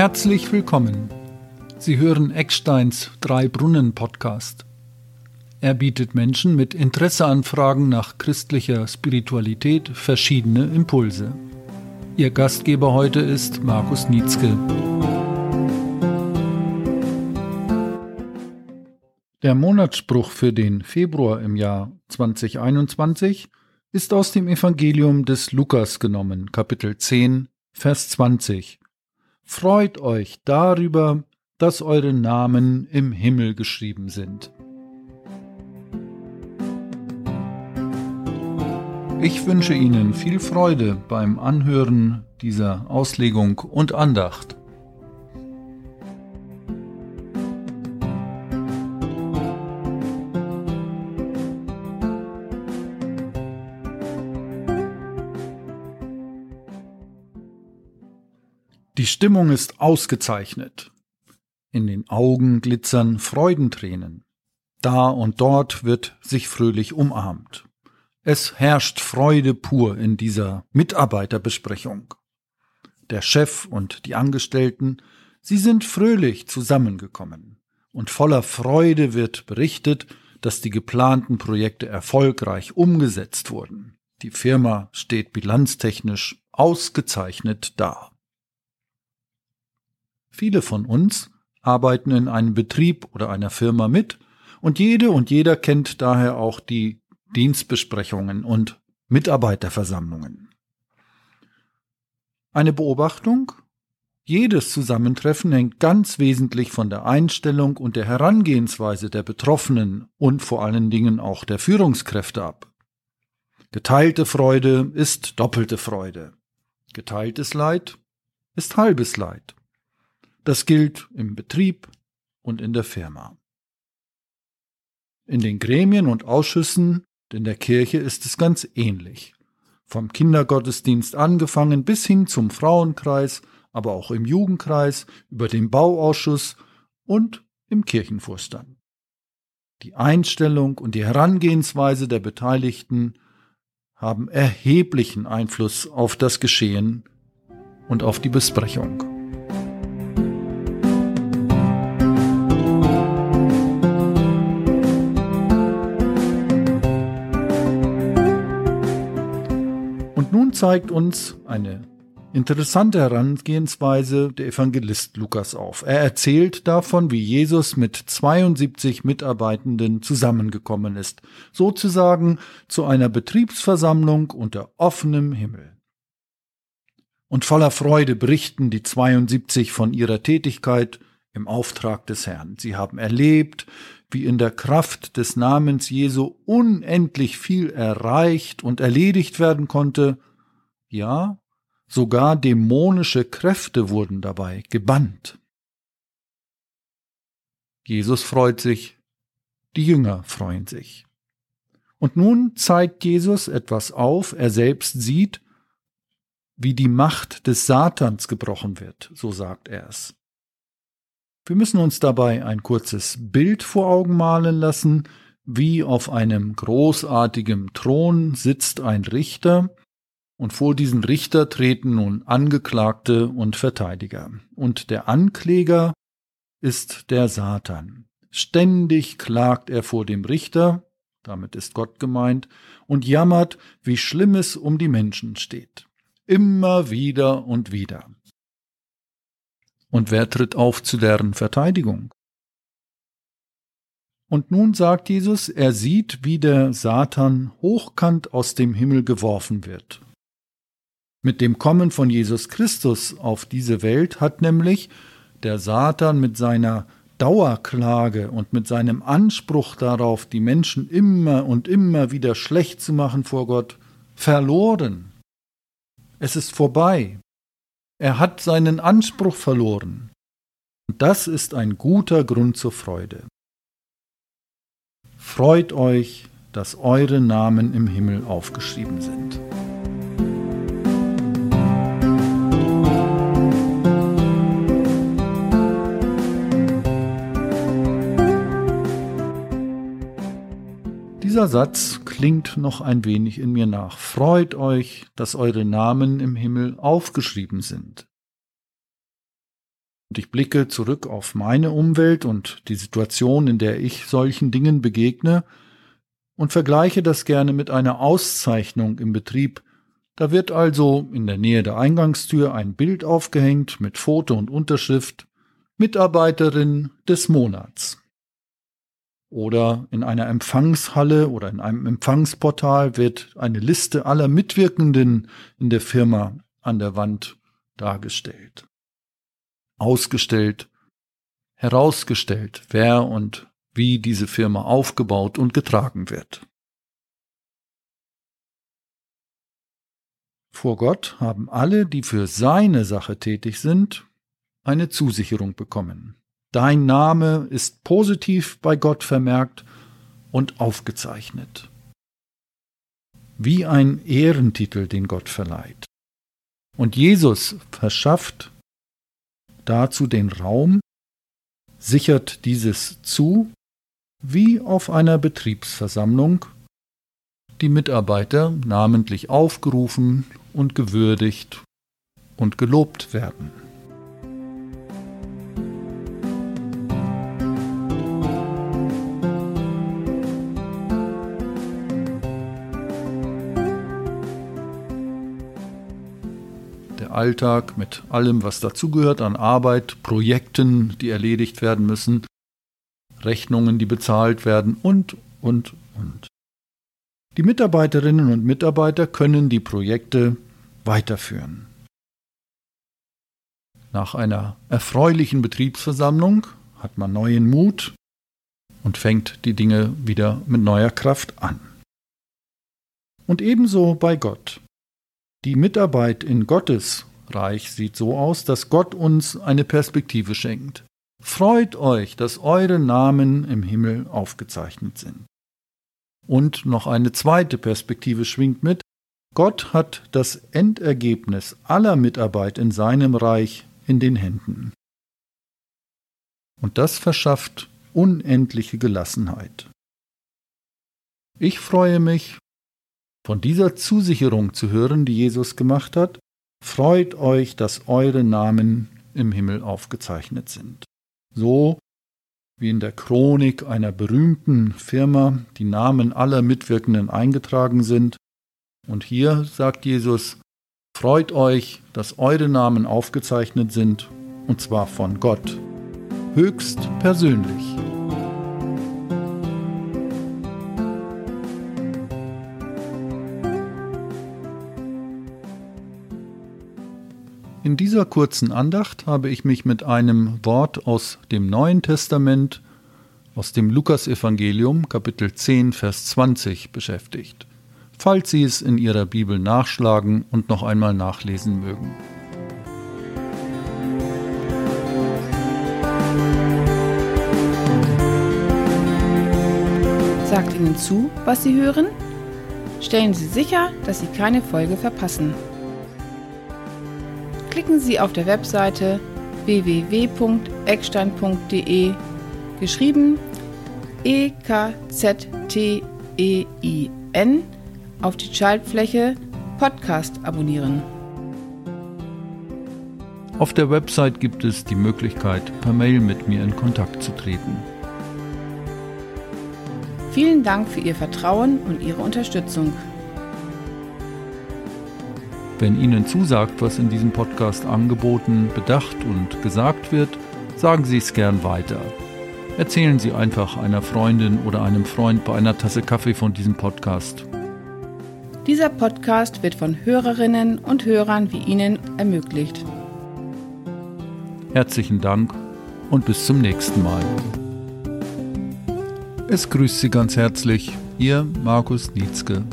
Herzlich willkommen. Sie hören Ecksteins Drei Brunnen Podcast. Er bietet Menschen mit Interesseanfragen nach christlicher Spiritualität verschiedene Impulse. Ihr Gastgeber heute ist Markus Nietzsche. Der Monatsspruch für den Februar im Jahr 2021 ist aus dem Evangelium des Lukas genommen, Kapitel 10, Vers 20. Freut euch darüber, dass eure Namen im Himmel geschrieben sind. Ich wünsche Ihnen viel Freude beim Anhören dieser Auslegung und Andacht. Die Stimmung ist ausgezeichnet. In den Augen glitzern Freudentränen. Da und dort wird sich fröhlich umarmt. Es herrscht Freude pur in dieser Mitarbeiterbesprechung. Der Chef und die Angestellten, sie sind fröhlich zusammengekommen. Und voller Freude wird berichtet, dass die geplanten Projekte erfolgreich umgesetzt wurden. Die Firma steht bilanztechnisch ausgezeichnet da. Viele von uns arbeiten in einem Betrieb oder einer Firma mit und jede und jeder kennt daher auch die Dienstbesprechungen und Mitarbeiterversammlungen. Eine Beobachtung? Jedes Zusammentreffen hängt ganz wesentlich von der Einstellung und der Herangehensweise der Betroffenen und vor allen Dingen auch der Führungskräfte ab. Geteilte Freude ist doppelte Freude. Geteiltes Leid ist halbes Leid. Das gilt im Betrieb und in der Firma. In den Gremien und Ausschüssen in der Kirche ist es ganz ähnlich. Vom Kindergottesdienst angefangen bis hin zum Frauenkreis, aber auch im Jugendkreis, über den Bauausschuss und im Kirchenvorstand. Die Einstellung und die Herangehensweise der Beteiligten haben erheblichen Einfluss auf das Geschehen und auf die Besprechung. Zeigt uns eine interessante Herangehensweise der Evangelist Lukas auf. Er erzählt davon, wie Jesus mit 72 Mitarbeitenden zusammengekommen ist, sozusagen zu einer Betriebsversammlung unter offenem Himmel. Und voller Freude berichten die 72 von ihrer Tätigkeit im Auftrag des Herrn. Sie haben erlebt, wie in der Kraft des Namens Jesu unendlich viel erreicht und erledigt werden konnte, ja, sogar dämonische Kräfte wurden dabei gebannt. Jesus freut sich, die Jünger freuen sich. Und nun zeigt Jesus etwas auf, er selbst sieht, wie die Macht des Satans gebrochen wird, so sagt er es. Wir müssen uns dabei ein kurzes Bild vor Augen malen lassen, wie auf einem großartigen Thron sitzt ein Richter, und vor diesen Richter treten nun Angeklagte und Verteidiger. Und der Ankläger ist der Satan. Ständig klagt er vor dem Richter, damit ist Gott gemeint, und jammert, wie schlimm es um die Menschen steht. Immer wieder und wieder. Und wer tritt auf zu deren Verteidigung? Und nun sagt Jesus, er sieht, wie der Satan hochkant aus dem Himmel geworfen wird. Mit dem Kommen von Jesus Christus auf diese Welt hat nämlich der Satan mit seiner Dauerklage und mit seinem Anspruch darauf, die Menschen immer und immer wieder schlecht zu machen vor Gott, verloren. Es ist vorbei. Er hat seinen Anspruch verloren. Und das ist ein guter Grund zur Freude. Freut euch, dass eure Namen im Himmel aufgeschrieben sind. Dieser Satz klingt noch ein wenig in mir nach. Freut euch, dass eure Namen im Himmel aufgeschrieben sind. Und ich blicke zurück auf meine Umwelt und die Situation, in der ich solchen Dingen begegne, und vergleiche das gerne mit einer Auszeichnung im Betrieb. Da wird also in der Nähe der Eingangstür ein Bild aufgehängt mit Foto und Unterschrift Mitarbeiterin des Monats. Oder in einer Empfangshalle oder in einem Empfangsportal wird eine Liste aller Mitwirkenden in der Firma an der Wand dargestellt ausgestellt, herausgestellt, wer und wie diese Firma aufgebaut und getragen wird. Vor Gott haben alle, die für seine Sache tätig sind, eine Zusicherung bekommen. Dein Name ist positiv bei Gott vermerkt und aufgezeichnet. Wie ein Ehrentitel, den Gott verleiht. Und Jesus verschafft dazu den Raum, sichert dieses zu, wie auf einer Betriebsversammlung, die Mitarbeiter namentlich aufgerufen und gewürdigt und gelobt werden. Alltag mit allem, was dazugehört an Arbeit, Projekten, die erledigt werden müssen, Rechnungen, die bezahlt werden und, und, und. Die Mitarbeiterinnen und Mitarbeiter können die Projekte weiterführen. Nach einer erfreulichen Betriebsversammlung hat man neuen Mut und fängt die Dinge wieder mit neuer Kraft an. Und ebenso bei Gott. Die Mitarbeit in Gottes Reich sieht so aus, dass Gott uns eine Perspektive schenkt. Freut euch, dass eure Namen im Himmel aufgezeichnet sind. Und noch eine zweite Perspektive schwingt mit. Gott hat das Endergebnis aller Mitarbeit in seinem Reich in den Händen. Und das verschafft unendliche Gelassenheit. Ich freue mich, von dieser Zusicherung zu hören, die Jesus gemacht hat, freut euch, dass eure Namen im Himmel aufgezeichnet sind. So wie in der Chronik einer berühmten Firma die Namen aller Mitwirkenden eingetragen sind. Und hier sagt Jesus, freut euch, dass eure Namen aufgezeichnet sind, und zwar von Gott, höchst persönlich. Dieser kurzen Andacht habe ich mich mit einem Wort aus dem Neuen Testament, aus dem Lukasevangelium Kapitel 10, Vers 20 beschäftigt, falls Sie es in Ihrer Bibel nachschlagen und noch einmal nachlesen mögen. Sagt Ihnen zu, was Sie hören? Stellen Sie sicher, dass Sie keine Folge verpassen klicken Sie auf der Webseite www.eckstein.de geschrieben E K Z T E I N auf die Schaltfläche Podcast abonnieren. Auf der Website gibt es die Möglichkeit, per Mail mit mir in Kontakt zu treten. Vielen Dank für Ihr Vertrauen und Ihre Unterstützung. Wenn Ihnen zusagt, was in diesem Podcast angeboten, bedacht und gesagt wird, sagen Sie es gern weiter. Erzählen Sie einfach einer Freundin oder einem Freund bei einer Tasse Kaffee von diesem Podcast. Dieser Podcast wird von Hörerinnen und Hörern wie Ihnen ermöglicht. Herzlichen Dank und bis zum nächsten Mal. Es grüßt Sie ganz herzlich, Ihr Markus Nietzke.